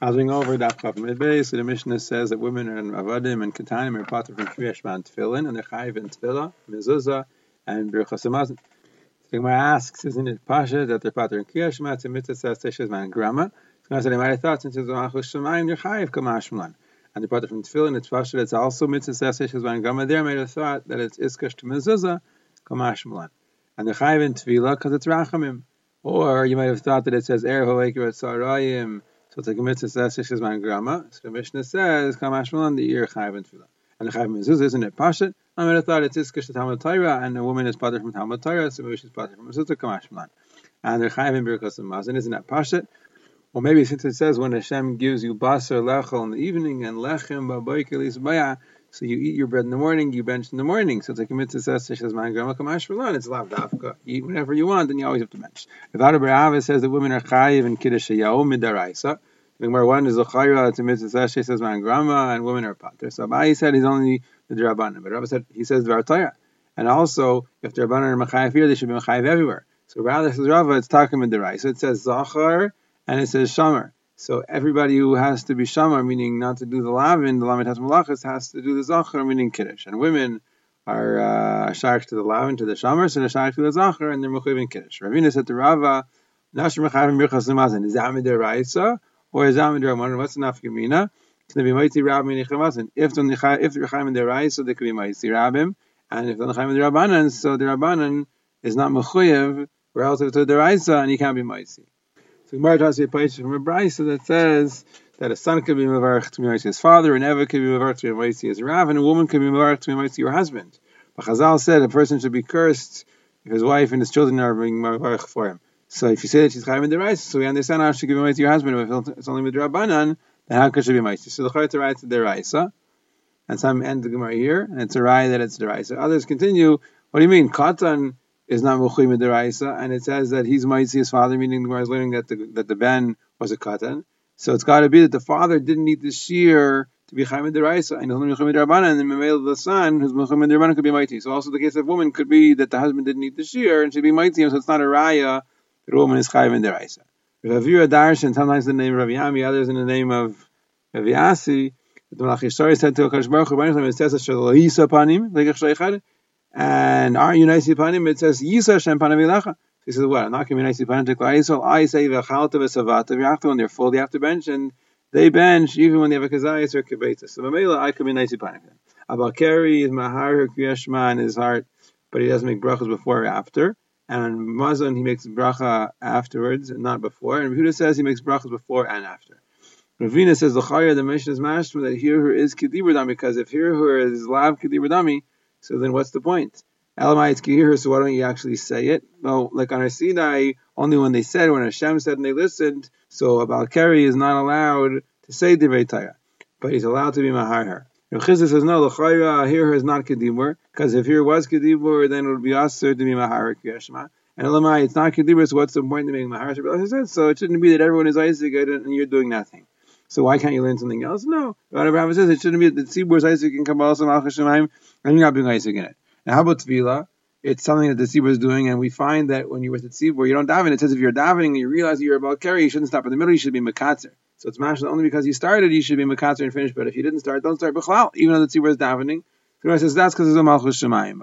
Crossing over Daf Midbay, so the Mishnah says that women and Avadim and Ketanim are part from Kriyash Man Tefillin, and they're Chayiv in Tefillah, Mezuzah, and Birchas Hamazon. The Gemara asks, isn't it Pasha that they're part in Kriyash Man, to Mitzvah says Teshes Man Grama? So I said, they might have thought, since it's Malchus Shemayim, they're Chayiv Kamashmalan. And they're part from Tefillin, it's Pasha that's also Mitzvah says Teshes Man Grama. There might have thought that it's Iskash to Mezuzah, Kamashmalan. And they're Chayiv in Tefillah because it's Rachamim. Or you might have thought that it says Er Hoekir Sarayim, so it's like a mitzvah says Shishis Man Grama. So the Mishnah says Kamash Malan the ear Chayv and Tefillah. And the Chayv Mezuzah isn't it Pashat? I mean I thought it's Iskish Talmud Torah and a woman is Pater from Talmud Torah, so maybe she's Pater from Mezuzah Kamash Malan. And the Chayv and Birkas and Mazin isn't that Pashat? Or maybe since it says when Hashem gives you basar lechel in the evening and lechem ba'boikel isbaya, so you eat your bread in the morning, you bench in the morning. So it's like a mitzvah says, says It's lav dafka. Eat whenever you want, then you always have to bench. If Adabar says that women are chayiv and kiddush yahu midaraisa, where one is a chayra to mitzvah says man grama and women are pater. So Abai said he's only the drabanan, but Rabbi said he says the And also, if the rabbanan are mechayiv here, they should be mechayiv everywhere. So rather says Rava, it's the So it says zachar and it says shamar. So everybody who has to be shamar, meaning not to do the lavin, the lamet has malachas, has to do the zachar, meaning kiddush. And women are uh, to the lavin, to the shamar, so they're shaykh to the zachar, and they're mechayiv in kiddush. Ravina said to Rava, Nashar mechayiv in birchas nemazin. Is that midiraisa? or is Amid Ramon? What's the nafkamina? Can be mighty rabbim and If the if the Rechaim Rai, they could be mighty rabbim, and if the Rechaim Rabbanan, so the Rabbanan is not mechuyev relative to the Raisa, and he can't be mighty. So Gemara tries to place from a brisa that says that a son can be mevarich to be his father, and ever can be mevarich to be his rav, and a woman can be mevarich to be your husband. But Chazal said a person should be cursed if his wife and his children are being mevarich for him. So if you say that she's chayim in the rice, so we understand how she can be mighty to your husband. If it's only with rabbanan, then how could she be mighty? So the chayim to write the rice, and some end the gemara here, and it's a rai that it's the rice. Others continue. What do you mean? Katan is not muchim the rice, and it says that he's his father, meaning the gemara is learning that the that the ben was a katan. So it's got to be that the father didn't need the shear to be chayim the rice, and only muchim the rabbanan, and the male the son who's muchim the rabbanan could be mighty. So also the case of woman could be that the husband didn't need the shear and she'd be mighty, so it's not a raya the woman is chayiv in deraisa. Rav Yira Darshan, sometimes in the name of Rav Ami, others in the name of Rav Asi. The said to Akash Baruch it says and you nice Panim? It says Yisa Shem Panim Ilacha. He says, what? I'm not giving nice Panim to Klaisol. I say V'chalta V'savata V'yachta when they're full, they have to bench, and they bench even when they have a kazayas or kibeta. So Mamela, I could be nice Panim. Abal Keri is Mahar Kriyashma in his heart, but he doesn't make brachas before or after and Mazon he makes bracha afterwards and not before. And Yehuda says he makes brachas before and after. Ravina says the Chayya, the mission is mashma that here her is kedibradami because if here her is lav kedibradami, so then what's the point? Elamai it's kihir, so why don't you actually say it? Well, like on our Sinai, only when they said, when Hashem said and they listened, so Abal Keri is not allowed to say Divrei but he's allowed to be mahar her. Says no, the chayra here is not kedibur because if here was kedibur, then it would be aser to be maharik yeshma. And elamai, it's not kedibur, so what's the point of making maharik? So it shouldn't be that everyone is Isaac and you're doing nothing. So why can't you learn something else? No. Rabbi Rava says it shouldn't be that the tzibur is Isaac in Kabbalah Shemaim and you're not being Isaac in it. Now how about tefillah? It's something that the tzibur is doing, and we find that when you're with the tzibur, you don't daven. It says if you're davening and you realize you're about carry, you shouldn't stop in the middle. You should be makatzer. So it's mashal only because you started, you should be makatzer and finish, But if you didn't start, don't start b'chlal, even though the tzibur is davening. The says that's because there's a malchus shemayim.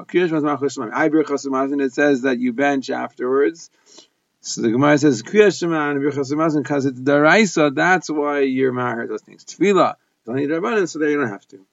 It says that you bench afterwards. So the Gemara says kriyash shemayim birchas because it's daraisa. That's why you're married those things. Tefillah, don't need rabbanon, so there you don't have to.